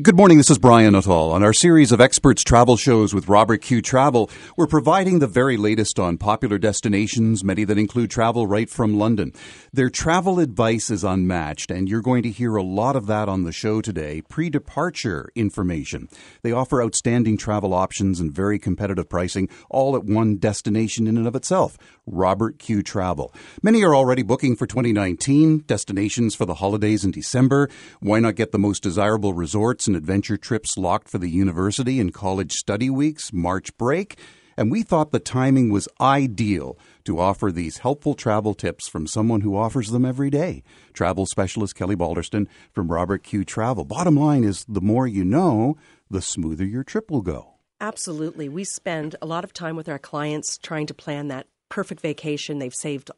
Good morning, this is Brian Nuttall. On our series of experts travel shows with Robert Q Travel, we're providing the very latest on popular destinations, many that include travel right from London. Their travel advice is unmatched, and you're going to hear a lot of that on the show today. Pre departure information. They offer outstanding travel options and very competitive pricing, all at one destination in and of itself Robert Q Travel. Many are already booking for 2019, destinations for the holidays in December. Why not get the most desirable resorts? and adventure trips locked for the university and college study weeks, March break, and we thought the timing was ideal to offer these helpful travel tips from someone who offers them every day. Travel specialist Kelly Balderston from Robert Q Travel. Bottom line is the more you know, the smoother your trip will go. Absolutely. We spend a lot of time with our clients trying to plan that perfect vacation they've saved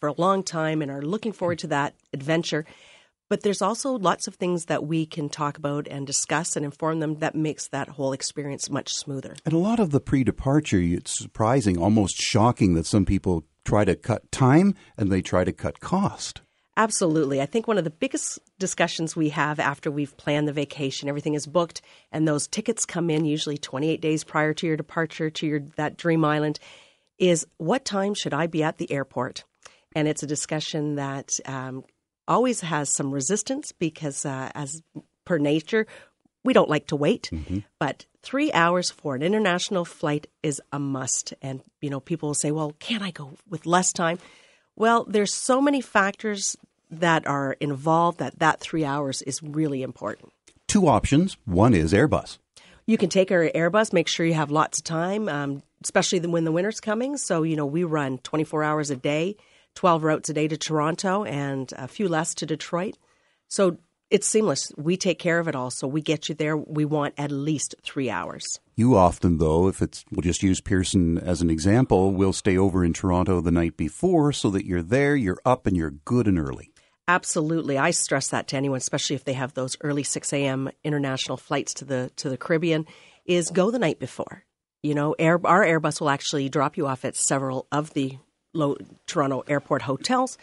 for a long time and are looking forward to that adventure. But there's also lots of things that we can talk about and discuss and inform them that makes that whole experience much smoother. And a lot of the pre departure, it's surprising, almost shocking that some people try to cut time and they try to cut cost. Absolutely. I think one of the biggest discussions we have after we've planned the vacation, everything is booked, and those tickets come in usually 28 days prior to your departure to your that dream island, is what time should I be at the airport? And it's a discussion that um, always has some resistance because, uh, as per nature, we don't like to wait. Mm-hmm. But three hours for an international flight is a must. And, you know, people will say, well, can't I go with less time? Well, there's so many factors that are involved that that three hours is really important. Two options. One is Airbus. You can take our Airbus, make sure you have lots of time, um, especially when the winter's coming. So, you know, we run 24 hours a day. 12 routes a day to Toronto and a few less to Detroit. So it's seamless. We take care of it all. So we get you there. We want at least three hours. You often, though, if it's, we'll just use Pearson as an example, will stay over in Toronto the night before so that you're there, you're up, and you're good and early. Absolutely, I stress that to anyone, especially if they have those early six a.m. international flights to the to the Caribbean. Is go the night before. You know, Air, our Airbus will actually drop you off at several of the low, Toronto airport hotels.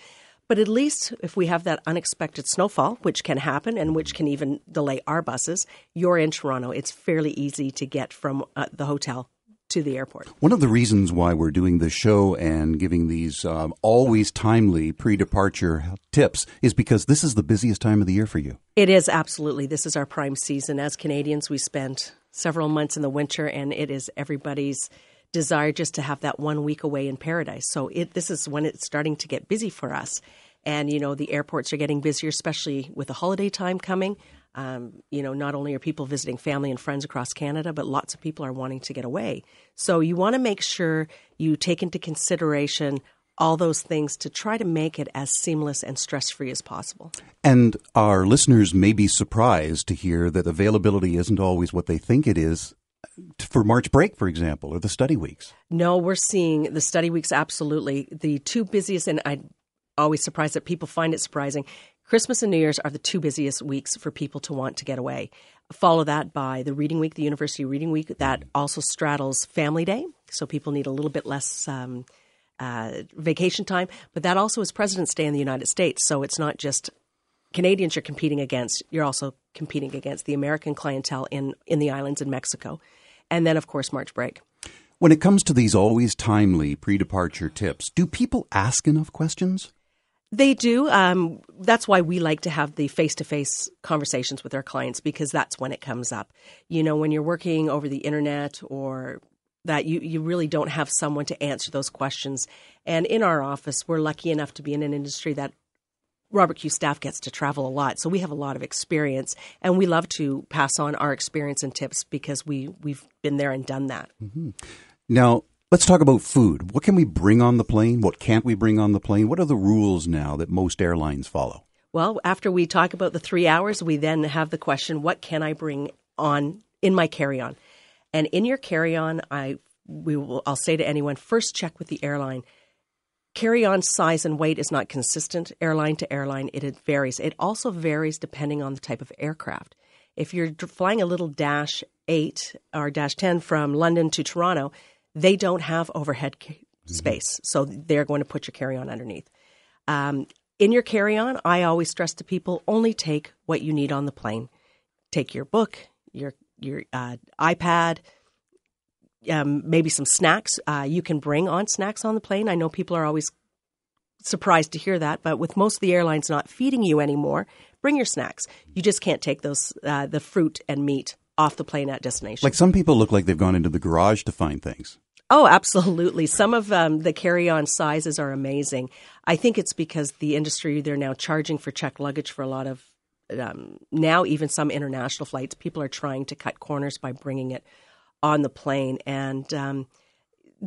But at least if we have that unexpected snowfall, which can happen and which can even delay our buses, you're in Toronto. It's fairly easy to get from uh, the hotel to the airport. One of the reasons why we're doing this show and giving these um, always timely pre departure tips is because this is the busiest time of the year for you. It is absolutely. This is our prime season. As Canadians, we spend several months in the winter, and it is everybody's desire just to have that one week away in paradise. So it, this is when it's starting to get busy for us. And, you know, the airports are getting busier, especially with the holiday time coming. Um, you know, not only are people visiting family and friends across Canada, but lots of people are wanting to get away. So you want to make sure you take into consideration all those things to try to make it as seamless and stress free as possible. And our listeners may be surprised to hear that availability isn't always what they think it is for March break, for example, or the study weeks? No, we're seeing the study weeks absolutely. The two busiest, and I'm always surprised that people find it surprising. Christmas and New Year's are the two busiest weeks for people to want to get away. Follow that by the Reading Week, the University Reading Week, that also straddles Family Day, so people need a little bit less. Um, uh, vacation time, but that also is President's Day in the United States. So it's not just Canadians you're competing against, you're also competing against the American clientele in, in the islands in Mexico and then, of course, March break. When it comes to these always timely pre departure tips, do people ask enough questions? They do. Um, that's why we like to have the face to face conversations with our clients because that's when it comes up. You know, when you're working over the internet or that you, you really don't have someone to answer those questions. And in our office, we're lucky enough to be in an industry that Robert Q staff gets to travel a lot, so we have a lot of experience, and we love to pass on our experience and tips because we we've been there and done that. Mm-hmm. Now, let's talk about food. What can we bring on the plane? What can't we bring on the plane? What are the rules now that most airlines follow? Well, after we talk about the three hours, we then have the question: What can I bring on in my carry-on? And in your carry-on, I we will I'll say to anyone: first check with the airline Carry on size and weight is not consistent airline to airline. It varies. It also varies depending on the type of aircraft. If you're flying a little Dash 8 or Dash 10 from London to Toronto, they don't have overhead mm-hmm. space. So they're going to put your carry on underneath. Um, in your carry on, I always stress to people only take what you need on the plane. take your book, your your uh, iPad, um, maybe some snacks. Uh, you can bring on snacks on the plane. I know people are always surprised to hear that, but with most of the airlines not feeding you anymore, bring your snacks. You just can't take those uh, the fruit and meat off the plane at destination. Like some people look like they've gone into the garage to find things. Oh, absolutely. Some of um, the carry on sizes are amazing. I think it's because the industry, they're now charging for checked luggage for a lot of, um, now even some international flights. People are trying to cut corners by bringing it on the plane. And um,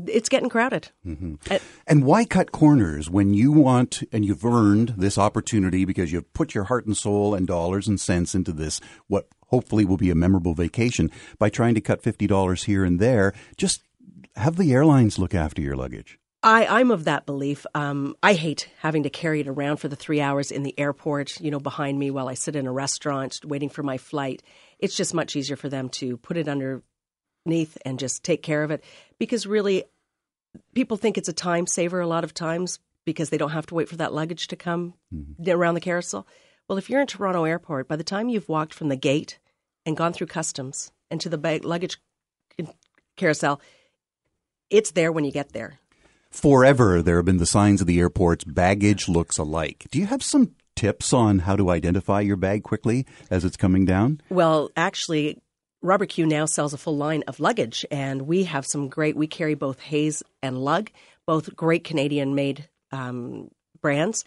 it's getting crowded. Mm-hmm. and why cut corners when you want and you've earned this opportunity because you've put your heart and soul and dollars and cents into this, what hopefully will be a memorable vacation by trying to cut $50 here and there? Just have the airlines look after your luggage. I, I'm of that belief. Um, I hate having to carry it around for the three hours in the airport, you know, behind me while I sit in a restaurant waiting for my flight. It's just much easier for them to put it underneath and just take care of it because really people think it's a time saver a lot of times because they don't have to wait for that luggage to come mm-hmm. around the carousel. Well, if you're in Toronto Airport, by the time you've walked from the gate and gone through customs and to the bag, luggage carousel, it's there when you get there. Forever, there have been the signs of the airports baggage looks alike. Do you have some tips on how to identify your bag quickly as it's coming down? Well, actually, Robert Q now sells a full line of luggage, and we have some great. We carry both Heys and Lug, both great Canadian made um, brands.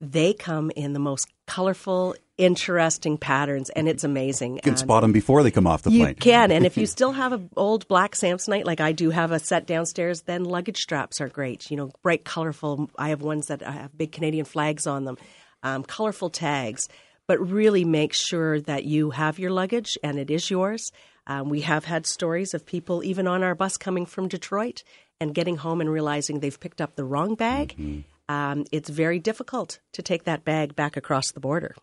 They come in the most colorful, interesting patterns, and it's amazing. You can spot them before they come off the plane. You can, and if you still have an old black Samsonite, like I do have a set downstairs, then luggage straps are great. You know, bright, colorful. I have ones that have big Canadian flags on them, um, colorful tags. But really make sure that you have your luggage and it is yours. Um, we have had stories of people, even on our bus coming from Detroit, and getting home and realizing they've picked up the wrong bag. Mm-hmm. Um, it's very difficult to take that bag back across the border.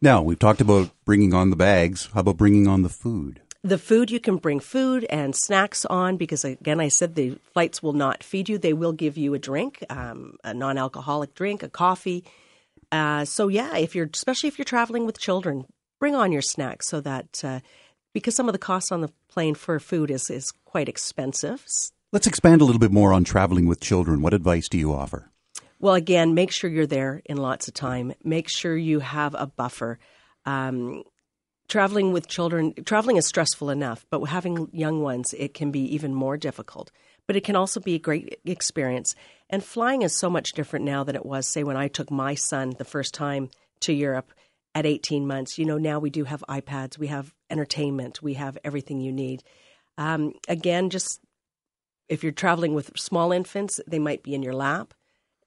Now, we've talked about bringing on the bags. How about bringing on the food? The food, you can bring food and snacks on because, again, I said the flights will not feed you. They will give you a drink, um, a non alcoholic drink, a coffee. Uh, so, yeah, if you're, especially if you're traveling with children, bring on your snacks so that, uh, because some of the costs on the plane for food is, is quite expensive. Let's expand a little bit more on traveling with children. What advice do you offer? Well, again, make sure you're there in lots of time. Make sure you have a buffer. Um, traveling with children, traveling is stressful enough, but having young ones, it can be even more difficult. But it can also be a great experience. And flying is so much different now than it was, say, when I took my son the first time to Europe at 18 months. You know, now we do have iPads, we have entertainment, we have everything you need. Um, again, just if you're traveling with small infants, they might be in your lap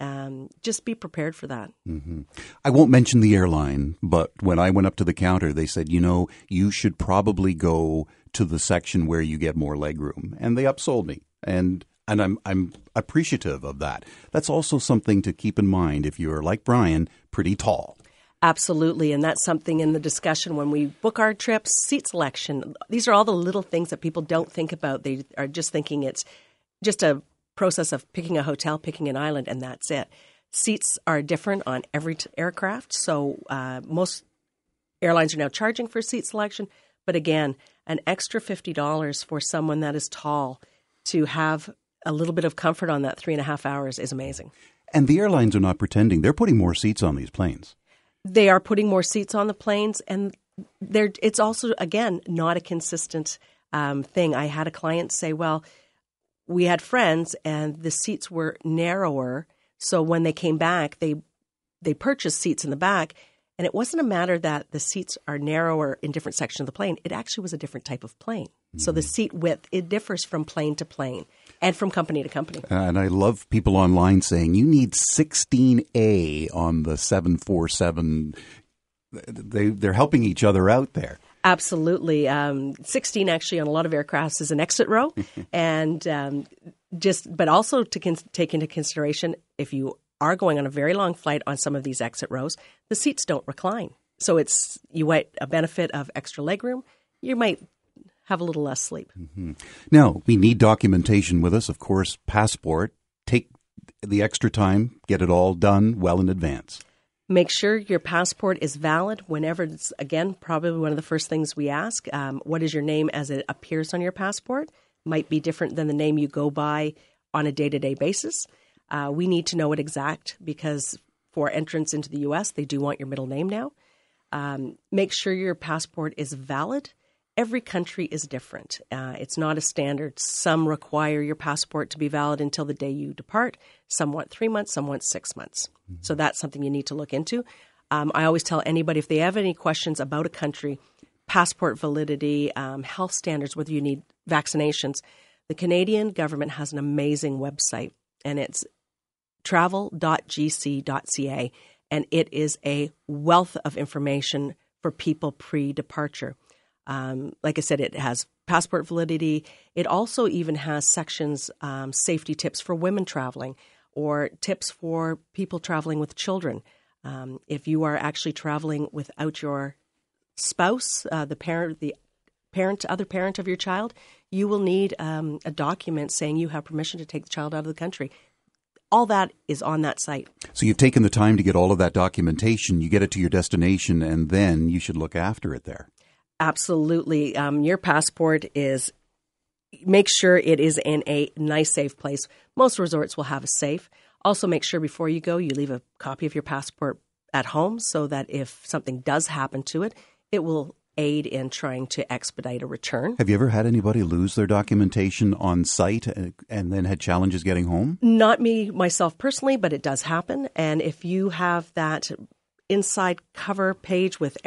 um, just be prepared for that. Mm-hmm. I won't mention the airline, but when I went up to the counter, they said, you know, you should probably go to the section where you get more legroom, and they upsold me, and and I'm I'm appreciative of that. That's also something to keep in mind if you're like Brian, pretty tall. Absolutely, and that's something in the discussion when we book our trips. Seat selection; these are all the little things that people don't think about. They are just thinking it's just a process of picking a hotel, picking an island, and that's it. Seats are different on every t- aircraft, so uh, most airlines are now charging for seat selection. But again, an extra fifty dollars for someone that is tall to have a little bit of comfort on that three and a half hours is amazing. And the airlines are not pretending; they're putting more seats on these planes. They are putting more seats on the planes, and they're, it's also again not a consistent um, thing. I had a client say, "Well." We had friends and the seats were narrower. So when they came back, they they purchased seats in the back. And it wasn't a matter that the seats are narrower in different sections of the plane. It actually was a different type of plane. Mm-hmm. So the mm-hmm. seat width, it differs from plane to plane and from company to company. Uh, and I love people online saying you need 16A on the 747. They, they're helping each other out there. Absolutely. Um, 16 actually on a lot of aircrafts is an exit row. and um, just, but also to con- take into consideration if you are going on a very long flight on some of these exit rows, the seats don't recline. So it's, you get a benefit of extra legroom. You might have a little less sleep. Mm-hmm. Now, we need documentation with us, of course, passport. Take the extra time, get it all done well in advance Make sure your passport is valid whenever it's, again, probably one of the first things we ask. Um, what is your name as it appears on your passport? Might be different than the name you go by on a day to day basis. Uh, we need to know it exact because for entrance into the U.S., they do want your middle name now. Um, make sure your passport is valid. Every country is different. Uh, it's not a standard. Some require your passport to be valid until the day you depart. Some want three months, some want six months. Mm-hmm. So that's something you need to look into. Um, I always tell anybody if they have any questions about a country, passport validity, um, health standards, whether you need vaccinations, the Canadian government has an amazing website, and it's travel.gc.ca, and it is a wealth of information for people pre departure. Um, like I said, it has passport validity. It also even has sections, um, safety tips for women traveling or tips for people traveling with children. Um, if you are actually traveling without your spouse, uh, the parent, the parent, other parent of your child, you will need um, a document saying you have permission to take the child out of the country all that is on that site. So you've taken the time to get all of that documentation. You get it to your destination, and then you should look after it there. Absolutely. Um, your passport is make sure it is in a nice, safe place. Most resorts will have a safe. Also, make sure before you go, you leave a copy of your passport at home so that if something does happen to it, it will aid in trying to expedite a return. Have you ever had anybody lose their documentation on site uh, and then had challenges getting home? Not me myself personally, but it does happen. And if you have that inside cover page with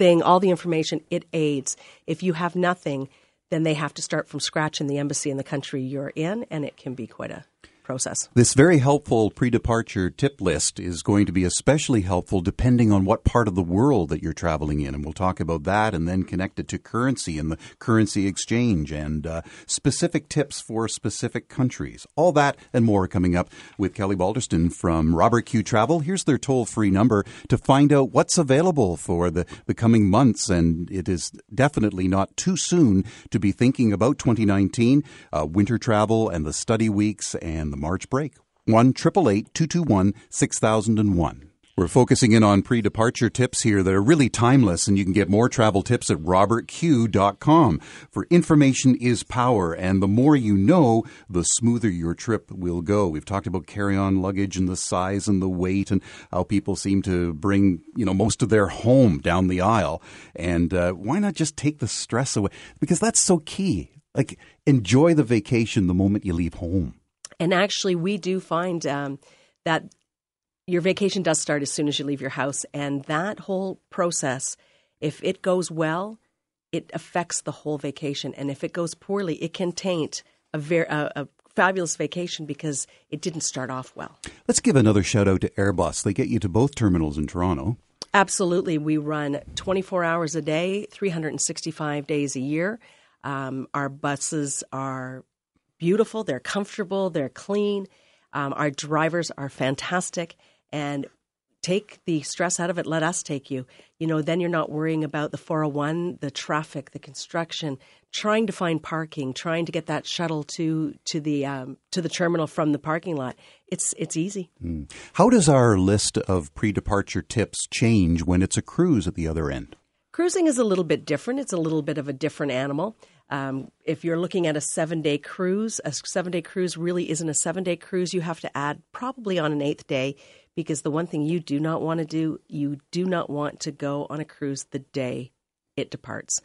everything, all the information, it aids. If you have nothing, then they have to start from scratch in the embassy in the country you're in, and it can be quite a process. This very helpful pre departure tip list is going to be especially helpful depending on what part of the world that you're traveling in. And we'll talk about that and then connect it to currency and the currency exchange and uh, specific tips for specific countries. All that and more coming up with Kelly Balderston from Robert Q Travel. Here's their toll free number to find out what's available for the, the coming months. And it is definitely not too soon to be thinking about 2019, uh, winter travel and the study weeks and the March break. 1 221 6001. We're focusing in on pre departure tips here that are really timeless, and you can get more travel tips at robertq.com. For information is power, and the more you know, the smoother your trip will go. We've talked about carry on luggage and the size and the weight, and how people seem to bring you know most of their home down the aisle. And uh, why not just take the stress away? Because that's so key. Like, enjoy the vacation the moment you leave home. And actually, we do find um, that your vacation does start as soon as you leave your house. And that whole process, if it goes well, it affects the whole vacation. And if it goes poorly, it can taint a, very, a, a fabulous vacation because it didn't start off well. Let's give another shout out to Airbus. They get you to both terminals in Toronto. Absolutely. We run 24 hours a day, 365 days a year. Um, our buses are beautiful, they're comfortable, they're clean. Um, our drivers are fantastic, and take the stress out of it. Let us take you. You know, then you're not worrying about the 401, the traffic, the construction, trying to find parking, trying to get that shuttle to to the um, to the terminal from the parking lot. It's it's easy. Mm. How does our list of pre-departure tips change when it's a cruise at the other end? Cruising is a little bit different. It's a little bit of a different animal. Um, if you're looking at a seven day cruise, a seven day cruise really isn't a seven day cruise. You have to add probably on an eighth day because the one thing you do not want to do, you do not want to go on a cruise the day it departs.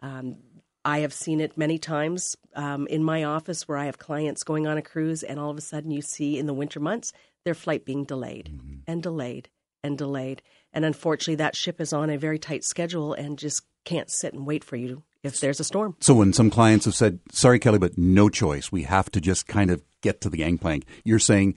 Um, I have seen it many times um, in my office where I have clients going on a cruise, and all of a sudden you see in the winter months their flight being delayed mm-hmm. and delayed and delayed. And unfortunately, that ship is on a very tight schedule and just can't sit and wait for you if there's a storm. So when some clients have said, "Sorry, Kelly, but no choice. We have to just kind of get to the gangplank," you're saying,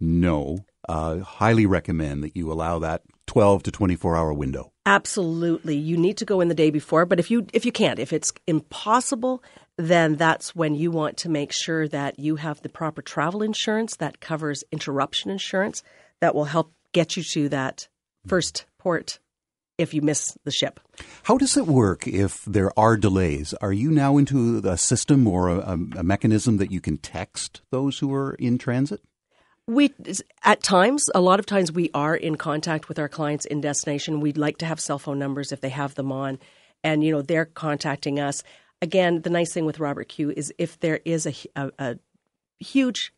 "No." Uh, highly recommend that you allow that 12 to 24 hour window. Absolutely. You need to go in the day before, but if you if you can't, if it's impossible, then that's when you want to make sure that you have the proper travel insurance that covers interruption insurance that will help get you to that first port if you miss the ship. How does it work if there are delays? Are you now into a system or a, a mechanism that you can text those who are in transit? We at times, a lot of times, we are in contact with our clients in destination. We'd like to have cell phone numbers if they have them on, and you know they're contacting us. Again, the nice thing with Robert Q is if there is a, a, a huge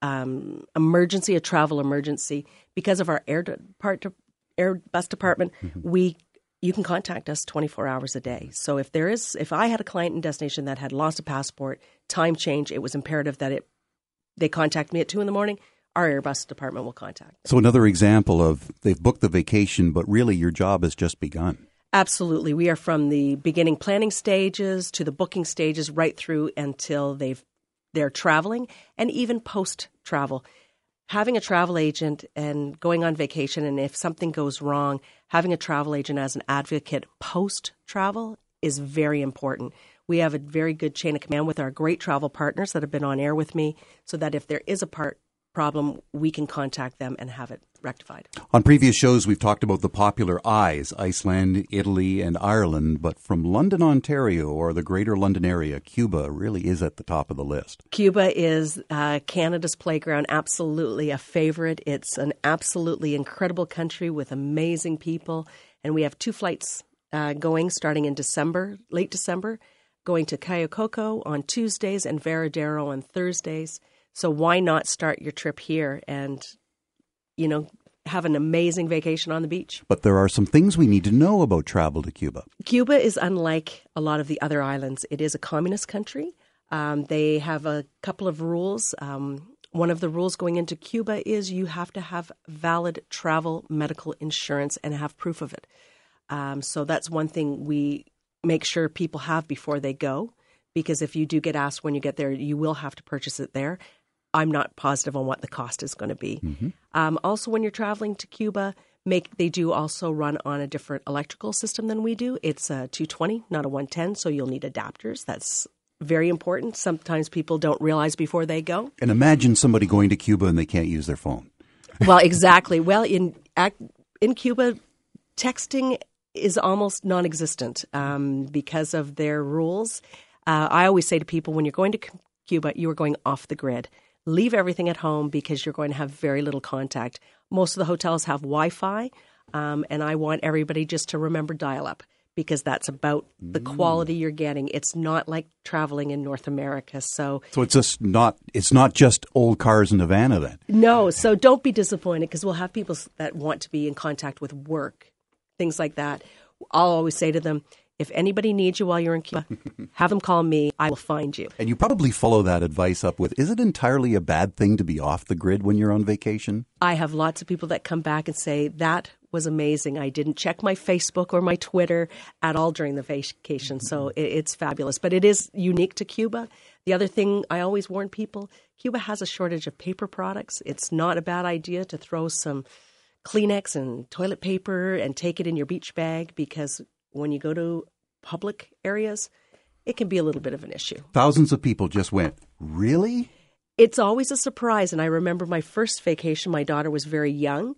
um, emergency, a travel emergency, because of our air part air bus department, mm-hmm. we you can contact us 24 hours a day. So if there is, if I had a client in destination that had lost a passport, time change, it was imperative that it they contact me at two in the morning. Our Airbus department will contact. Them. So another example of they've booked the vacation, but really your job has just begun. Absolutely, we are from the beginning planning stages to the booking stages, right through until they've they're traveling, and even post travel having a travel agent and going on vacation, and if something goes wrong, having a travel agent as an advocate post travel is very important. We have a very good chain of command with our great travel partners that have been on air with me, so that if there is a part problem, we can contact them and have it rectified. On previous shows, we've talked about the popular eyes Iceland, Italy, and Ireland, but from London, Ontario, or the greater London area, Cuba really is at the top of the list. Cuba is uh, Canada's playground, absolutely a favorite. It's an absolutely incredible country with amazing people, and we have two flights uh, going starting in December, late December, going to Cayo Coco on Tuesdays and Varadero on Thursdays. So why not start your trip here and, you know, have an amazing vacation on the beach? But there are some things we need to know about travel to Cuba. Cuba is unlike a lot of the other islands. It is a communist country. Um, they have a couple of rules. Um, one of the rules going into Cuba is you have to have valid travel medical insurance and have proof of it. Um, so that's one thing we make sure people have before they go, because if you do get asked when you get there, you will have to purchase it there. I'm not positive on what the cost is going to be. Mm-hmm. Um, also, when you're traveling to Cuba, make they do also run on a different electrical system than we do. It's a 220, not a 110, so you'll need adapters. That's very important. Sometimes people don't realize before they go. And imagine somebody going to Cuba and they can't use their phone. well, exactly. Well, in in Cuba, texting is almost non-existent um, because of their rules. Uh, I always say to people, when you're going to Cuba, you are going off the grid leave everything at home because you're going to have very little contact. Most of the hotels have Wi Fi, um, and I want everybody just to remember dial up because that's about the mm. quality you're getting. It's not like traveling in North America. So So it's just not it's not just old cars in Havana then. No, so don't be disappointed because we'll have people that want to be in contact with work, things like that. I'll always say to them, if anybody needs you while you're in Cuba, have them call me. I will find you. And you probably follow that advice up with Is it entirely a bad thing to be off the grid when you're on vacation? I have lots of people that come back and say, That was amazing. I didn't check my Facebook or my Twitter at all during the vacation. So it's fabulous. But it is unique to Cuba. The other thing I always warn people Cuba has a shortage of paper products. It's not a bad idea to throw some Kleenex and toilet paper and take it in your beach bag because when you go to public areas, it can be a little bit of an issue. Thousands of people just went, Really? It's always a surprise. And I remember my first vacation, my daughter was very young.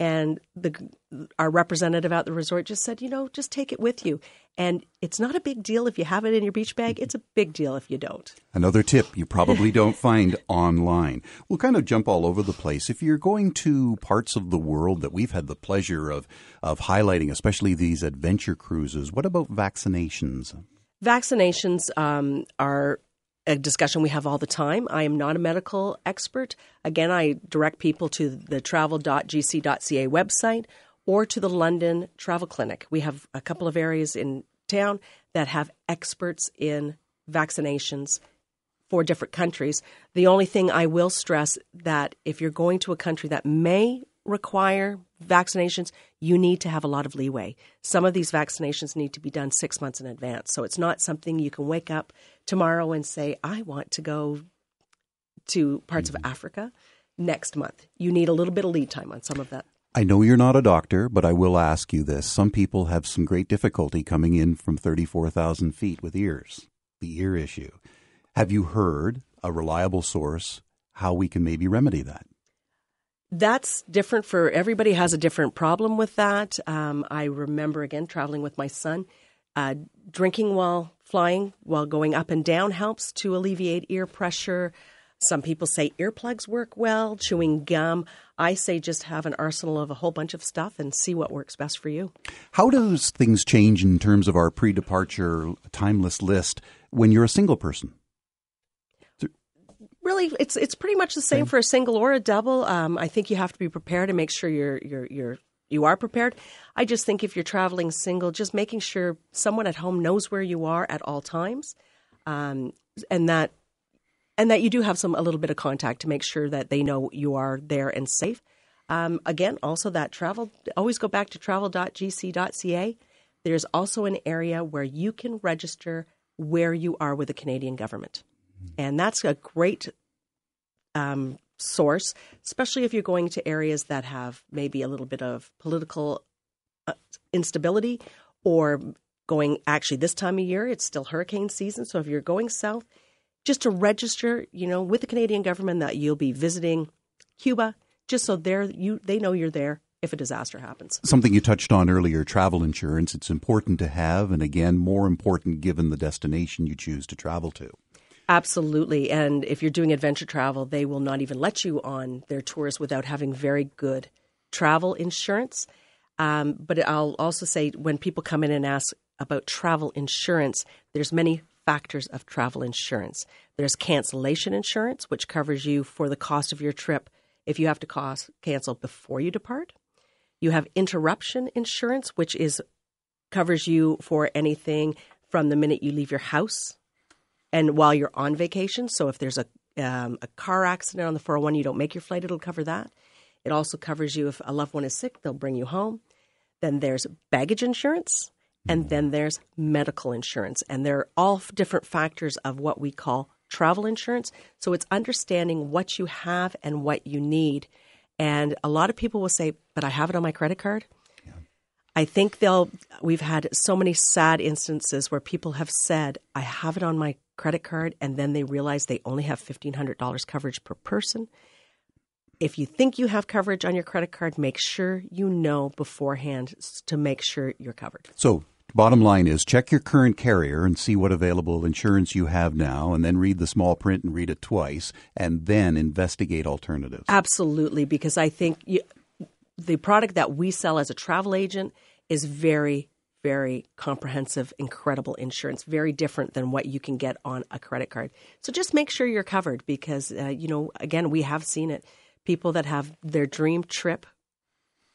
And the our representative at the resort just said, you know, just take it with you. And it's not a big deal if you have it in your beach bag. It's a big deal if you don't. Another tip you probably don't find online. We'll kind of jump all over the place. If you're going to parts of the world that we've had the pleasure of of highlighting, especially these adventure cruises, what about vaccinations? Vaccinations um, are a discussion we have all the time. I am not a medical expert. Again, I direct people to the travel.gc.ca website or to the London Travel Clinic. We have a couple of areas in town that have experts in vaccinations for different countries. The only thing I will stress that if you're going to a country that may require vaccinations, you need to have a lot of leeway. Some of these vaccinations need to be done six months in advance. So it's not something you can wake up tomorrow and say, I want to go to parts mm-hmm. of Africa next month. You need a little bit of lead time on some of that. I know you're not a doctor, but I will ask you this. Some people have some great difficulty coming in from 34,000 feet with ears, the ear issue. Have you heard a reliable source how we can maybe remedy that? That's different for everybody has a different problem with that um, i remember again traveling with my son uh, drinking while flying while going up and down helps to alleviate ear pressure Some people say earplugs work well, chewing gum. I say just have an arsenal of a whole bunch of stuff and see what works best for you. How does things change in terms of our pre departure timeless list when you're a single person? Really, it's it's pretty much the same for a single or a double. Um, I think you have to be prepared and make sure you're you're you're you are prepared. I just think if you're traveling single, just making sure someone at home knows where you are at all times, um, and that and that you do have some a little bit of contact to make sure that they know you are there and safe. Um, again, also that travel. Always go back to travel.gc.ca. There's also an area where you can register where you are with the Canadian government. And that's a great um, source, especially if you're going to areas that have maybe a little bit of political uh, instability or going actually this time of year, it's still hurricane season. So if you're going south, just to register, you know, with the Canadian government that you'll be visiting Cuba, just so they're, you, they know you're there if a disaster happens. Something you touched on earlier travel insurance. It's important to have, and again, more important given the destination you choose to travel to. Absolutely. And if you're doing adventure travel, they will not even let you on their tours without having very good travel insurance. Um, but I'll also say when people come in and ask about travel insurance, there's many factors of travel insurance. There's cancellation insurance, which covers you for the cost of your trip if you have to cost, cancel before you depart. You have interruption insurance, which is covers you for anything from the minute you leave your house and while you're on vacation. So if there's a um, a car accident on the 401, you don't make your flight, it'll cover that. It also covers you if a loved one is sick, they'll bring you home. Then there's baggage insurance, and then there's medical insurance. And they're all different factors of what we call travel insurance. So it's understanding what you have and what you need. And a lot of people will say, but I have it on my credit card. I think they'll, we've had so many sad instances where people have said, I have it on my credit card, and then they realize they only have $1,500 coverage per person. If you think you have coverage on your credit card, make sure you know beforehand to make sure you're covered. So, bottom line is check your current carrier and see what available insurance you have now, and then read the small print and read it twice, and then investigate alternatives. Absolutely, because I think you, the product that we sell as a travel agent is very, very comprehensive, incredible insurance, very different than what you can get on a credit card. So just make sure you're covered because, uh, you know, again, we have seen it. People that have their dream trip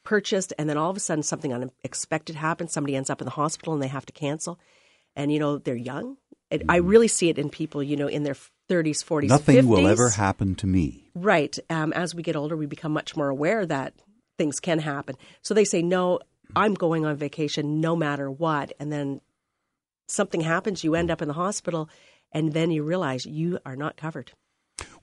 purchased and then all of a sudden something unexpected happens, somebody ends up in the hospital and they have to cancel. And, you know, they're young. It, I really see it in people, you know, in their 30s, 40s, Nothing 50s. will ever happen to me. Right. Um, as we get older, we become much more aware that things can happen. So they say, no, I'm going on vacation no matter what. And then something happens, you end up in the hospital, and then you realize you are not covered.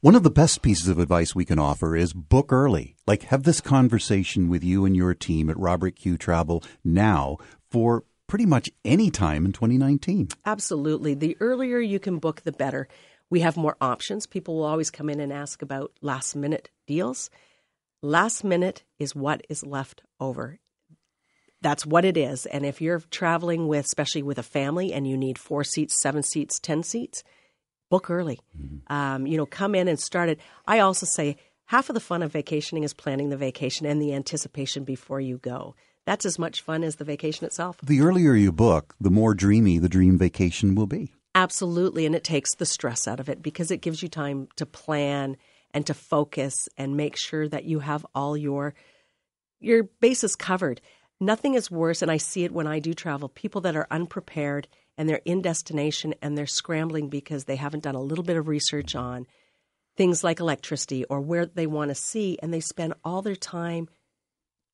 One of the best pieces of advice we can offer is book early. Like, have this conversation with you and your team at Robert Q Travel now for pretty much any time in 2019. Absolutely. The earlier you can book, the better. We have more options. People will always come in and ask about last minute deals. Last minute is what is left over. That's what it is. And if you're traveling with, especially with a family, and you need four seats, seven seats, 10 seats, book early. Mm-hmm. Um, you know, come in and start it. I also say half of the fun of vacationing is planning the vacation and the anticipation before you go. That's as much fun as the vacation itself. The earlier you book, the more dreamy the dream vacation will be. Absolutely. And it takes the stress out of it because it gives you time to plan and to focus and make sure that you have all your your bases covered. Nothing is worse, and I see it when I do travel. People that are unprepared and they're in destination and they're scrambling because they haven't done a little bit of research on things like electricity or where they want to see, and they spend all their time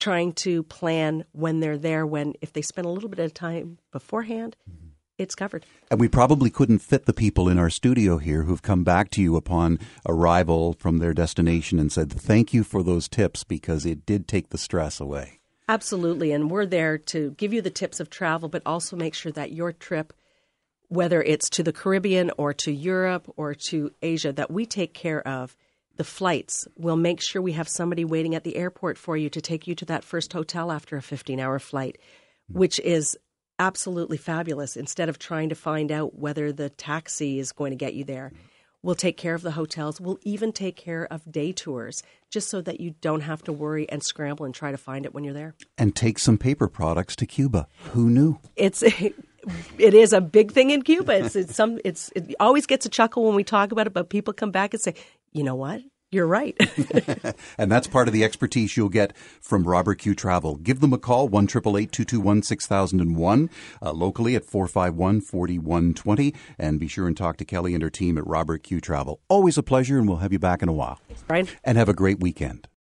trying to plan when they're there. When if they spend a little bit of time beforehand, mm-hmm it's covered. And we probably couldn't fit the people in our studio here who've come back to you upon arrival from their destination and said, Thank you for those tips because it did take the stress away. Absolutely. And we're there to give you the tips of travel, but also make sure that your trip, whether it's to the Caribbean or to Europe or to Asia, that we take care of the flights. We'll make sure we have somebody waiting at the airport for you to take you to that first hotel after a 15 hour flight, which is absolutely fabulous instead of trying to find out whether the taxi is going to get you there. We'll take care of the hotels. We'll even take care of day tours just so that you don't have to worry and scramble and try to find it when you're there. And take some paper products to Cuba. Who knew? It's it is a big thing in Cuba. It's, it's some it's it always gets a chuckle when we talk about it, but people come back and say, "You know what? You're right. and that's part of the expertise you'll get from Robert Q Travel. Give them a call, 1 221 6001, uh, locally at 451 4120. And be sure and talk to Kelly and her team at Robert Q Travel. Always a pleasure, and we'll have you back in a while. Thanks, Brian. And have a great weekend.